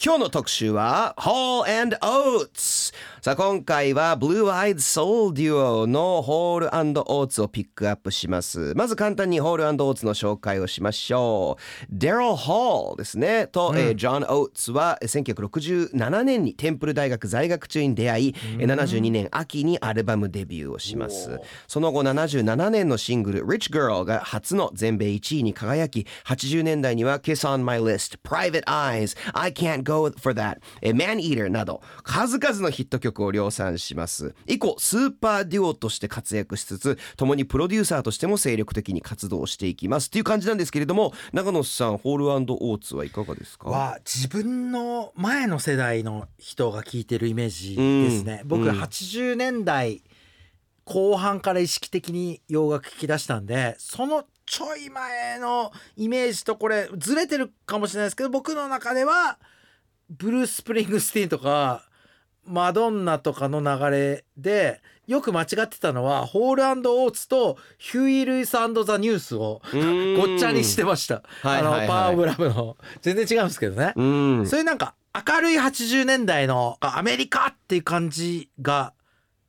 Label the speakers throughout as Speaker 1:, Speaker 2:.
Speaker 1: 今日の特集は Hall and Oates さあ今回は Blue Eyed Soul Duo の Hall and Oates をピックアップしますまず簡単に Hall and Oates の紹介をしましょう Daryl Hall ですねと、えー、John Oates は1967年にテンプル大学在学中に出会い、うん、72年秋にアルバムデビューをしますその後77年のシングル Rich Girl が初の全米1位に輝き80年代には Kiss on My List Private Eyes I Can't Go for That. Man Eater など数々のヒット曲を量産します。以降スーパーデュオとして活躍しつつ共にプロデューサーとしても精力的に活動していきます。っていう感じなんですけれども長野さんホールオーツはいかがですか？
Speaker 2: は自分の前の世代の人が聴いてるイメージですね、うん、僕80年代後半から意識的に洋楽聴き出したんでそのちょい前のイメージとこれずれてるかもしれないですけど僕の中ではブルース・スプリングスティーンとかマドンナとかの流れでよく間違ってたのはホールオーツとヒューイ・ルイスザ・ニュースをごっちゃにしてました。あのパワーオブラブの全然違うんですけどね。そういうなんか明るい80年代のアメリカっていう感じが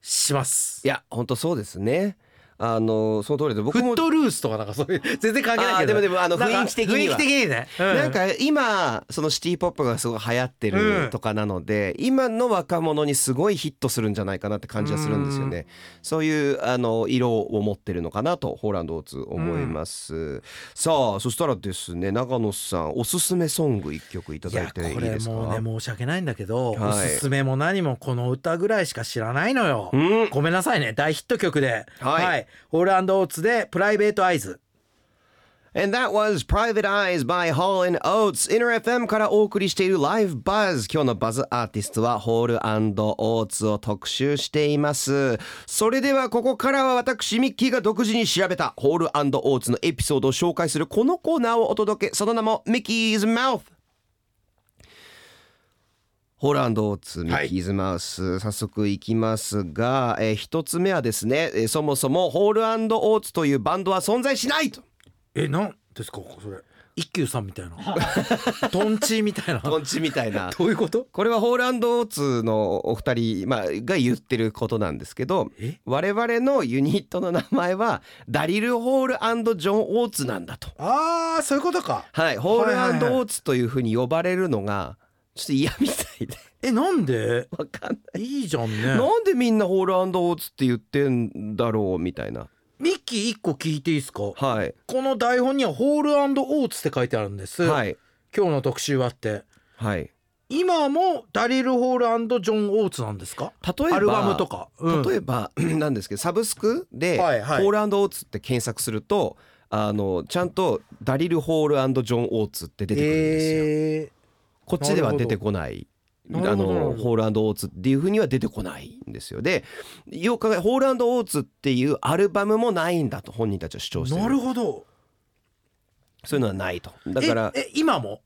Speaker 2: します。
Speaker 1: いや本当そうですね。あのその通りで
Speaker 2: 僕も。フットルースとかなんかそういう 全然関係ないけ
Speaker 1: ど。でもでもあの雰囲気的に
Speaker 2: は。雰囲気的にね、
Speaker 1: うん、なんか今そのシティ・ポップがすごい流行ってるとかなので、うん、今の若者にすごいヒットするんじゃないかなって感じはするんですよね、そういうあの色を持ってるのかなとホーランドオーツ思います、うん、さあそしたらですね長野さんおすすめソング一曲いただいていいですか？
Speaker 2: これもうね申し訳ないんだけど、はい、おすすめも何もこの歌ぐらいしか知らないのよ、ごめんなさいね。大ヒット曲で。はい、はい、ホールオーツでプライベートアイズ
Speaker 1: And that was Private Eyes by Hall and Oates. Inner FM からお送りしている Live Buzz。今日のバズアーティストはホールオーツを特集しています。それではここからは私ミッキーが独自に調べたホールオーツのエピソードを紹介するこのコーナーをお届け。その名もミッキーズマウス。ホーランドオーツミッキーズマウス、はい、早速いきますが、えー、一つ目はですね、えー、そもそもホールオーツというバンドは存在しないと。
Speaker 2: えなんですかそれ。一休さんみたいな。トンチみたいな。
Speaker 1: トンチみたいな。
Speaker 2: どういうこと？
Speaker 1: これはホールオーツのお二人、まあ、が言ってることなんですけど我々のユニットの名前はダリル・ホールジョン・オーツなんだと。
Speaker 2: ああそういうことか。
Speaker 1: はいホールオーツというふうに呼ばれるのがちょっと嫌みたいで。
Speaker 2: えなんで？
Speaker 1: わかんない。
Speaker 2: いいじゃんね。
Speaker 1: なんでみんなホールオーツって言ってんだろうみたいな。
Speaker 2: ミッキー一個聞いていいですか？
Speaker 1: はい。
Speaker 2: この台本にはホールオーツって書いてあるんです。
Speaker 1: はい。
Speaker 2: 今日の特集はって。
Speaker 1: はい。
Speaker 2: 今もダリル・ホールジョン・オーツなんですか？
Speaker 1: 例えば
Speaker 2: アルバムとか、
Speaker 1: うん、例えば なんですけどサブスクで、はいはい、ホールオーツって検索するとあのちゃんとダリル・ホールジョン・オーツって出てくるんですよ、えー、こっちでは出てこない。あのホールオーツっていうふうには出てこないんですよ。でよくホールオーツっていうアルバムもないんだと本人たちは主張してる。
Speaker 2: なるほど。
Speaker 1: そういうのはないと。だから
Speaker 2: え今も？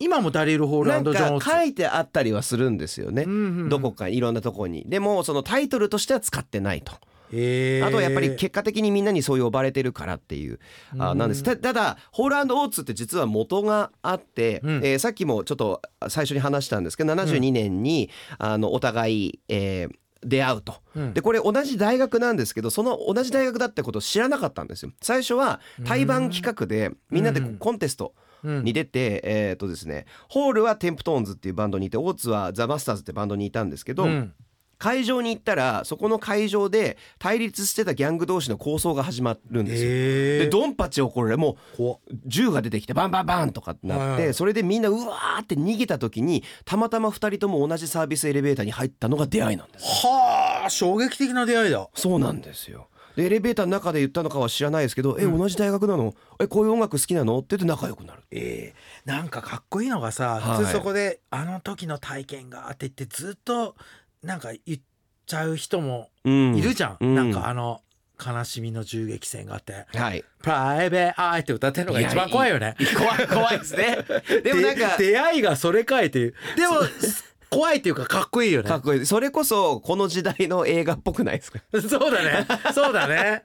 Speaker 2: 今もダリル・ホールジョ
Speaker 1: ン書いてあったりはするんですよね、どこかいろんなところに。でもそのタイトルとしては使ってないとあとはやっぱり結果的にみんなにそう呼ばれてるからっていう。あなんです。ただホールオーツって実は元があって、うん、えー、さっきもちょっと最初に話したんですけど72年に、うん、あのお互い、えー、出会うと、うん、でこれ同じ大学なんですけどその同じ大学だってことを知らなかったんですよ。最初は対バン企画でみんなでコンテスト、に出て、えっ、とですねホールはテンプトーンズっていうバンドにいてオーツはザ・マスターズってバンドにいたんですけど、会場に行ったらそこの会場で対立してたギャング同士の抗争が始まるんですよ。でドンパチ起こるもう銃が出てきてバンバンバンとかなってそれでみんなうわーって逃げた時にたまたま2人とも同じサービスエレベーターに入ったのが出会いなんです。
Speaker 2: はあ衝撃的な出会いだ。
Speaker 1: そうなんですよ。でエレベーターの中で言ったのかは知らないですけど「え同じ大学なの？えこういう音楽好きなの?」って言って仲良くなる。
Speaker 2: えー、なんかかっこいいのがさ普通そこで、あの時の体験があってってずっとなんか言っちゃう人もいるじゃん、うん、なんかあの悲しみの銃撃戦があって、
Speaker 1: はい、
Speaker 2: プライベートアイって歌ってるのが一番怖いよね。
Speaker 1: 怖い怖いですね。
Speaker 2: でもなんか出会いがそれかいっていう。でも 怖いっていうかかっこいいよね。
Speaker 1: かっこいい。それこそこの時代の映画っぽくないですか？
Speaker 2: そうだね。そうだね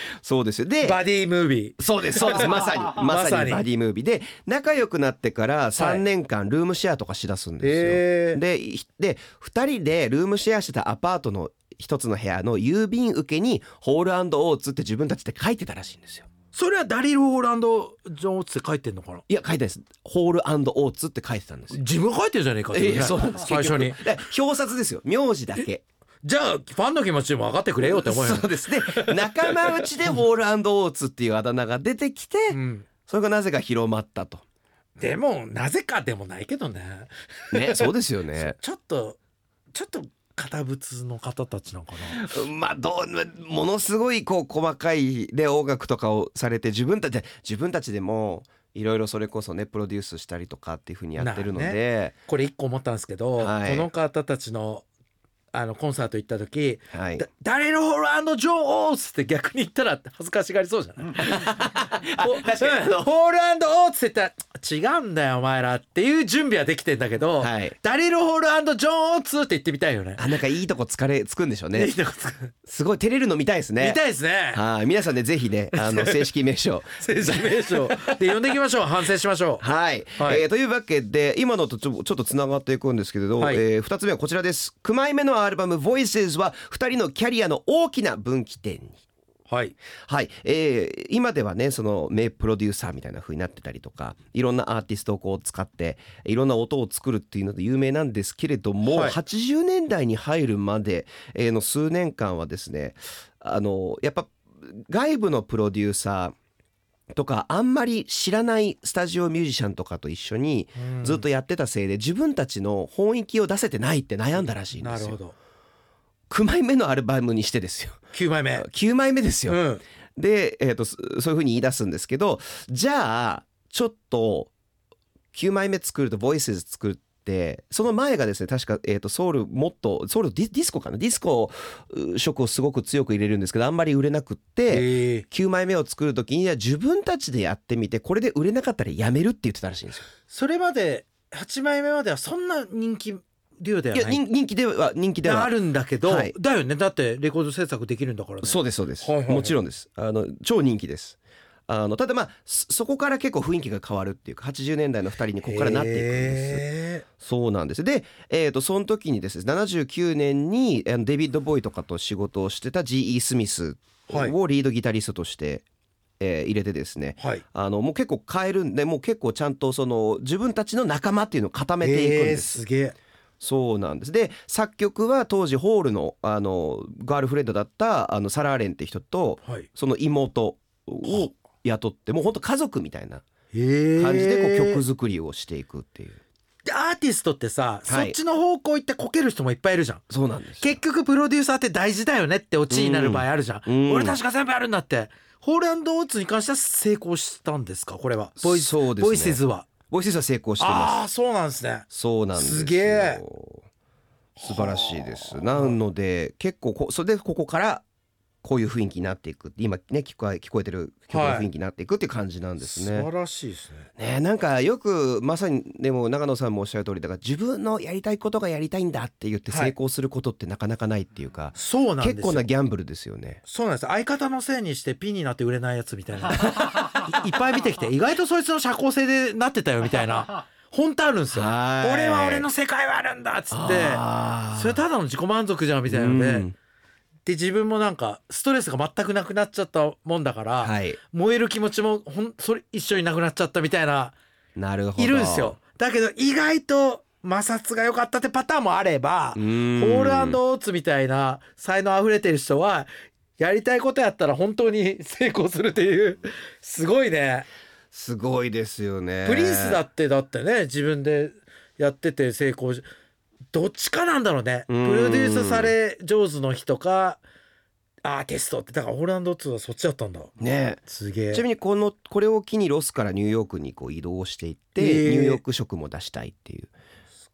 Speaker 1: そうですよ。で
Speaker 2: バディムービ
Speaker 1: ー。そうですそうです。まさにまさに。バディムービー。で仲良くなってから3年間ルームシェアとかしだすんですよ、でで2人でルームシェアしてたアパートの一つの部屋の郵便受けにホールオーツって自分たちで書いてたらしいんですよ。
Speaker 2: それはダリル・ホールジョン・オーツって書いてんのかな？
Speaker 1: いや書いてないです。ホールオーツって書いてたんです
Speaker 2: 自分書いてるじゃねえかっ
Speaker 1: えー、そうなんです。最初に。表札ですよ。名字だけ
Speaker 2: じゃあファンの気持ちも分かってくれよって思う
Speaker 1: よそうですね。仲間内でホールオーツっていうあだ名が出てきて、うん、それがなぜか広まったと。
Speaker 2: でもなぜかでもないけどね。
Speaker 1: ねそうですよね。
Speaker 2: ちょっとちょっと堅物の方たちなのか
Speaker 1: な。まあどうものすごいこう細かいで音楽とかをされて自分たち自分たちでもいろいろそれこそねプロデュースしたりとかっていうふうにやってるので、ね、
Speaker 2: これ一個思ったんですけど、はい、この方たちのあのコンサート行った時「はい、ダレル・ホールジョン・オーツ」って逆に言ったら恥ずかしがりそうじゃない？ホールオーツって言ったら違うんだよお前らっていう準備はできてんだけど、はい、ダリルホールジョン・オーツって言ってみたいよね。
Speaker 1: あなんかいいとこ疲れつくんでしょうね。いいとこつく。すごい照れるの見たいですね。
Speaker 2: 見たいですね。
Speaker 1: はい。皆さんでぜひねあの 正式名称。
Speaker 2: 正式名称。で呼んでいきましょう。反省しましょ
Speaker 1: う。はい、はい、えー、というわけで今のとちょちょっとつながっていくんですけれど、はい、えー、2つ目はこちらです。9枚目のアルバム「Voices」は2人のキャリアの大きな分岐点に。
Speaker 2: はい、
Speaker 1: はい。えー、今ではねその名プロデューサーみたいな風になってたりとかいろんなアーティストをこう使っていろんな音を作るっていうので有名なんですけれども、はい、80年代に入るまでの数年間はですねあのやっぱ外部のプロデューサーとかあんまり知らないスタジオミュージシャンとかと一緒にずっとやってたせいで自分たちの本域を出せてないって悩んだらしいんですよ。なるほど。9枚目のアルバムにしてですよ。
Speaker 2: 9枚目。
Speaker 1: 9枚目ですよ、うん、で、えーと、そういうふうに言い出すんですけどじゃあちょっと9枚目作ると「ボイス作ってその前がですね確か、えーと、ソウルもっとソウルディディスコかな？ディスコ色をすごく強く入れるんですけどあんまり売れなくって9枚目を作る時には自分たちでやってみてこれで売れなかったらやめるって言ってたらしいんですよ。
Speaker 2: それまで8枚目まではそんな人気量ではない？
Speaker 1: 人気では人気では
Speaker 2: あるんだけど、はい、だよね。だってレコード制作できるんだからね。
Speaker 1: そうですそうです、はいはいはい、もちろんです。あの超人気ですあのただまあそこから結構雰囲気が変わるっていうか80年代の2人にここからなっていくんです。そうなんです。で、えーと、その時にですね79年にデビッド・ボーイとかと仕事をしてた G.E. スミスをリードギタリストとして、えー、入れてですね、はい、あのもう結構変えるんでもう結構ちゃんとその自分たちの仲間っていうのを固めていくんです。
Speaker 2: すげえ。
Speaker 1: そうなんです。で作曲は当時ホールのあのガールフレンドだったあのサラーレンって人と、はい、その妹を雇ってもうほんと家族みたいな感じでこう曲作りをしていくっていう。
Speaker 2: アーティストってさ、はい、そっちの方向行ってこける人もいっぱいいるじゃん。
Speaker 1: そうなんです
Speaker 2: 結局プロデューサーって大事だよねってオチになる場合あるじゃん、うん、俺確か全部やるんだって。ホールオーツに関しては成功したんですか？これは。ボイス、ね、ボイスズは。
Speaker 1: ボイスは成功してます。
Speaker 2: ああそうなんですね。
Speaker 1: そうなんです
Speaker 2: すげえ。
Speaker 1: 素晴らしいです。なので結構こそれでここからこういう雰囲気になっていく。今ね聞こえ聞こえてる曲の雰囲気になっていくっていう感じなんですね、
Speaker 2: はい、素晴らしいです
Speaker 1: ね。ねなんかよくまさにでも長野さんもおっしゃる通りだから自分のやりたいことがやりたいんだって言って成功することってなかなかないっていうか、はい、
Speaker 2: そうなん
Speaker 1: 結構なギャンブルですよね。
Speaker 2: そうなんです。相方のせいにしてピンになって売れないやつみたいな。いっぱい見てきて意外とそいつの社交性でなってたよみたいな 本当あるんですよ。俺は俺の世界はあるんだっつって。それただの自己満足じゃんみたいなので、うん、で自分もなんかストレスが全くなくなっちゃったもんだから、はい、燃える気持ちもほんそれ一緒になくなっちゃったみたいな
Speaker 1: なるほど。
Speaker 2: いるんですよ。だけど意外と摩擦が良かったってパターンもあればホールオーツみたいな才能あふれてる人はやりたいことやったら本当に 成功するっていうすごいね。
Speaker 1: すごいですよね。
Speaker 2: プリンスだってだってね自分でやってて成功しどっちかなんだろうね。プロデュースされ上手の人かアーティストって。だからホーランド2はそっちだったんだ。
Speaker 1: ね。
Speaker 2: すげえ。
Speaker 1: ちなみにこのこれを機にロスからニューヨークにこう移動していって、えー、ニューヨーク色も出したいっていう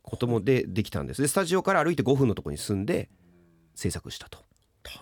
Speaker 1: こともでできたんです。でスタジオから歩いて5分のとこに住んで制作したと。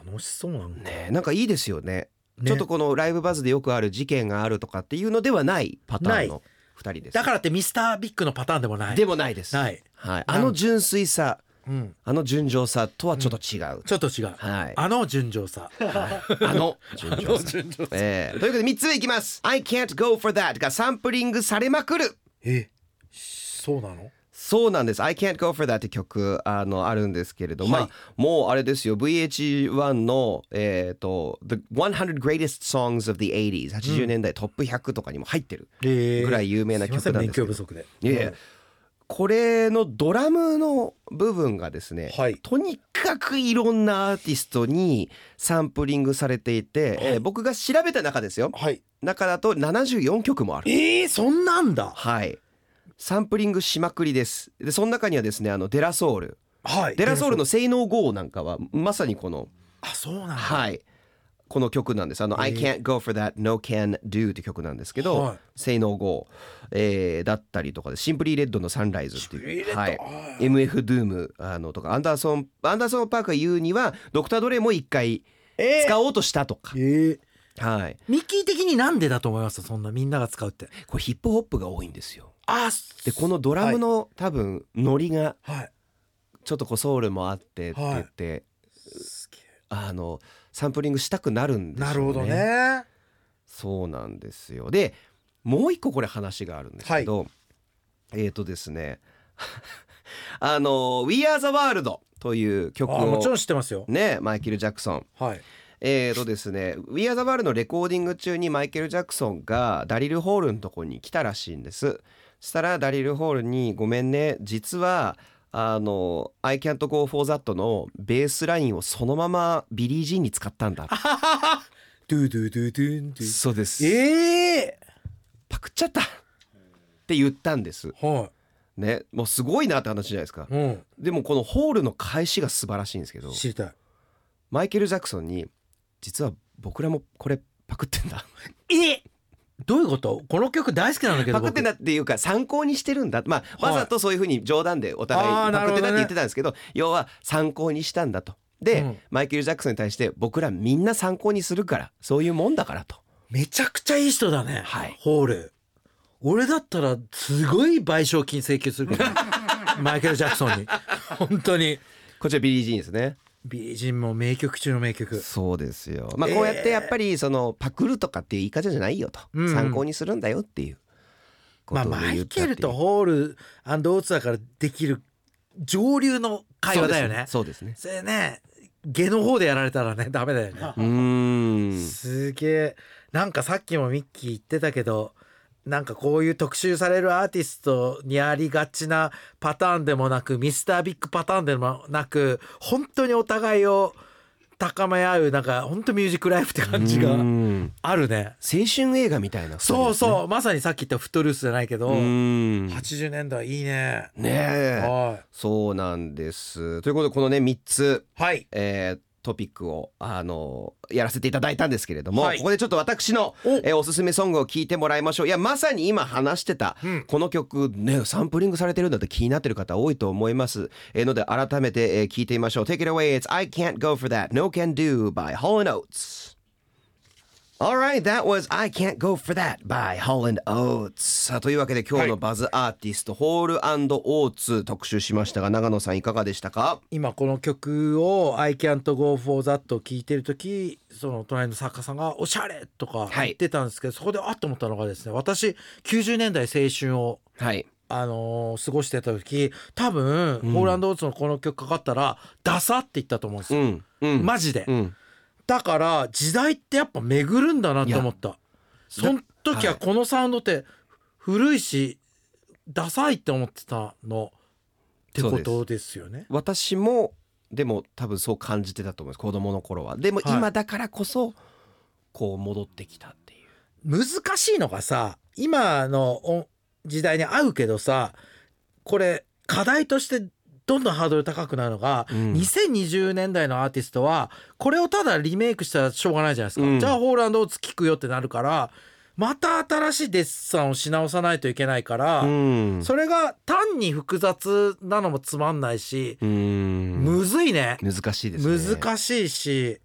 Speaker 2: 楽しそうなん
Speaker 1: だ。ね。なんかいいですよね。ちょっとこのライブバズでよくある事件があるとかっていうのではないパターンの2人です。
Speaker 2: だからってミスタービッグのパターンでもない。
Speaker 1: でもないです。
Speaker 2: ない、
Speaker 1: はい、あの純粋さ
Speaker 2: うん、
Speaker 1: あの純情さとはちょっと違う、うん、
Speaker 2: ちょっと違う、
Speaker 1: はい、
Speaker 2: あの純情さ、
Speaker 1: はい、あの純情さ。えー、ということで3つ目いきます「I can't go for that」がサンプリングされまくる。
Speaker 2: えそうなの？
Speaker 1: そうなんです。I Can't Go For That って曲あのあるんですけれども、はい、まあ、もうあれですよ。VH1 の、えーと、The 100 Greatest Songs of the 80s、80年代トップ100とかにも入ってるぐらい有名な曲なんですけど、えー、
Speaker 2: 不足で。
Speaker 1: いやこれのドラムの部分がですね、はい、とにかくいろんなアーティストにサンプリングされていて、はい、えー、僕が調べた中ですよ、はい、中だと74曲もある。
Speaker 2: えー、そんなんだ。
Speaker 1: はいサンプリングしまくりです。でその中にはですねあのデラソウル、はい、デラソウルの「性能 GO」なんかはまさにこの
Speaker 2: あそうなん
Speaker 1: はい。この曲なんです。あの「I can't go for that no can do」って曲なんですけど「性能 GO」えー、だったりとかでシンプリーレッドの「サンライズ」っていう、はい、MF ドゥームあのとか。アンダーソンアンダーソン・パークが言うにはドクター・ドレも一回使おうとしたとか、え。ー、はい、
Speaker 2: ミッキー的になんでだと思います？そんなみんなが使うって。
Speaker 1: これヒップホップが多いんですよ
Speaker 2: あ
Speaker 1: でこのドラムの、はい、多分ノリがちょっとこうソウルもあってって言って、はい、あのサンプリングしたくなるんですよね。
Speaker 2: なるほどね。
Speaker 1: そうなんですよでもう一個これ話があるんですけど、はい、えっ、ー、とですね あの「We Are the World」という曲を
Speaker 2: もちろん知ってますよ。
Speaker 1: ねマイケル・ジャクソン。
Speaker 2: はい
Speaker 1: えーとですね「We Are the World」のレコーディング中にマイケル・ジャクソンがダリル・ホールのとこに来たらしいんです。したらダリル・ホールに「ごめんね。実はあの「I can't go for that」のベースラインをそのままビリー・ジーンに使ったんだ。
Speaker 2: ドゥドゥドゥドゥンドゥ
Speaker 1: そうです。
Speaker 2: ええー、
Speaker 1: パクっちゃった。って言ったんです。
Speaker 2: はい。
Speaker 1: ねもうすごいなって話じゃないですか、
Speaker 2: うん、
Speaker 1: でもこのホールの返しが素晴らしいんですけど
Speaker 2: 知りたい。
Speaker 1: マイケル・ジャクソンに「実は僕らもこれパクってんだ」
Speaker 2: えどういうこと？この曲大好きなんだけど
Speaker 1: パクってたっていうか参考にしてるんだ。まあ、わざとそういうふうに冗談でお互いパクってたって言ってたんですけど要は参考にしたんだと。で、うん、マイケル・ジャクソンに対して僕らみんな参考にするからそういうもんだからと。
Speaker 2: めちゃくちゃいい人だね、
Speaker 1: はい、
Speaker 2: ホール。俺だったらすごい賠償金請求するけど、マイケル・ジャクソンに。本当に。
Speaker 1: こちらビリー・ジーンですね
Speaker 2: ビージンも名曲中の名曲。
Speaker 1: そうですよ。まあこうやってやっぱりそのパクるとかっていう言い方じゃないよと、うん、参考にするんだよっていう。
Speaker 2: まあマイケルとホールオーツだからできる上流の会話だよね。
Speaker 1: そうですね。
Speaker 2: それね。下の方でやられたらねダメだよね。
Speaker 1: うん。
Speaker 2: すげえ。なんかさっきもミッキー言ってたけどなんかこういう特集されるアーティストにありがちなパターンでもなくミスタービッグパターンでもなく本当にお互いを高め合うなんか本当ミュージックライフって感じがあるね。
Speaker 1: 青春映画みたいな、
Speaker 2: ね、そうそう。まさにさっき言ったフットルースじゃないけど80年代いいね。
Speaker 1: ねえ、はい、そうなんです。ということでこのね3つ、
Speaker 2: はい。
Speaker 1: えー、トピックをあのやらせていただいたんですけれども、はい、ここでちょっと私のお,、えー、おすすめソングを聞いてもらいましょう。いやまさに今話してた、うん、この曲ねサンプリングされてるんだって気になってる方多いと思います、えー、ので改めて、えー、聞いてみましょう。Take it away it's I can't go for that no can do by Hall Oates Alright, that was I Can't Go For That by Holland Oates. さあというわけで今日のバズアーティスト、はい、ホールオーツ特集しましたが長野さんいかがでしたか？
Speaker 2: 今この曲を I Can't Go For That を聴いてる時その隣の作家さんがおしゃれとか言ってたんですけど、はい、そこであっと思ったのがですね私90年代青春を、
Speaker 1: はい。
Speaker 2: あのー、過ごしてた時多分、うん、ホールオーツのこの曲かかったらダサって言ったと思うんですよ、
Speaker 1: うん。うん、
Speaker 2: マジで。
Speaker 1: うん
Speaker 2: だから時代ってやっぱ巡るんだなと思った。その時はこのサウンドって古いしダサいって思ってたの。ってことですよね。
Speaker 1: 私もでも多分そう感じてたと思います。子供の頃は。でも今だからこそこう戻ってきたっていう、
Speaker 2: はい、難しいのがさ今の時代に合うけどさこれ課題としてどんどんハードル高くなるのが、うん、2020年代のアーティストはこれをただリメイクしたらしょうがないじゃないですか、うん、じゃあホールオーツ聞くよってなるからまた新しいデッサンをし直さないといけないから、うん、それが単に複雑なのもつまんないし、むずいね。
Speaker 1: 難しいですね。
Speaker 2: 難しいし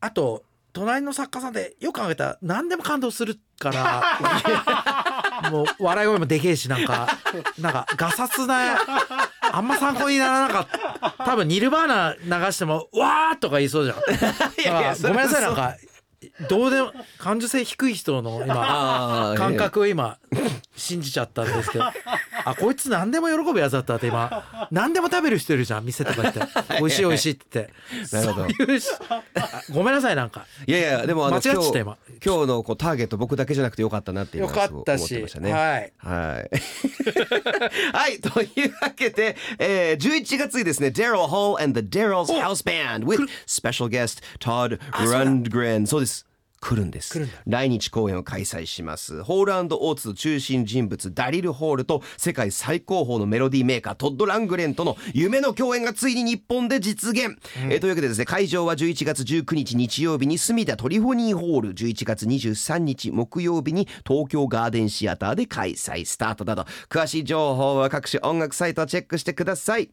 Speaker 2: あと隣の作家さんでよく考えたら何でも感動するから もう笑い声もでけえしなんかなんかガサツなあんま参考にならなかっ多分ニルバーナ流しても「わー!」とか言いそうじゃん
Speaker 1: いやいや
Speaker 2: ごめんなさいなんかどうでも感受性低い人の今 感覚を今信じちゃったんですけどあこいつ何でも喜ぶやつだったって今。何でも食べる人いるじゃん店とか行って。美味しい美味しいって。
Speaker 1: なるほど。
Speaker 2: ごめんなさいなんか。
Speaker 1: いやいやでもあの
Speaker 2: 間違っちゃった
Speaker 1: 今日
Speaker 2: 今。
Speaker 1: 今日のこうターゲット僕だけじゃなくてよかったなっていう
Speaker 2: よかったし。
Speaker 1: 思ってましたね。
Speaker 2: はい。
Speaker 1: はい。はい。というわけで、えー、11月にですね、Daryl Hall and the Daryl's House Band with special guest Todd Rundgren。そうです。来るんです。来日公演を開催します。ホールオーツの中心人物ダリル・ホールと世界最高峰のメロディーメーカートッド・ラングレンとの夢の共演がついに日本で実現、えーというわけでですね会場は11月19日日曜日に隅田トリフォニーホール11月23日木曜日に東京ガーデンシアターで開催スタートなど詳しい情報は各種音楽サイトをチェックしてください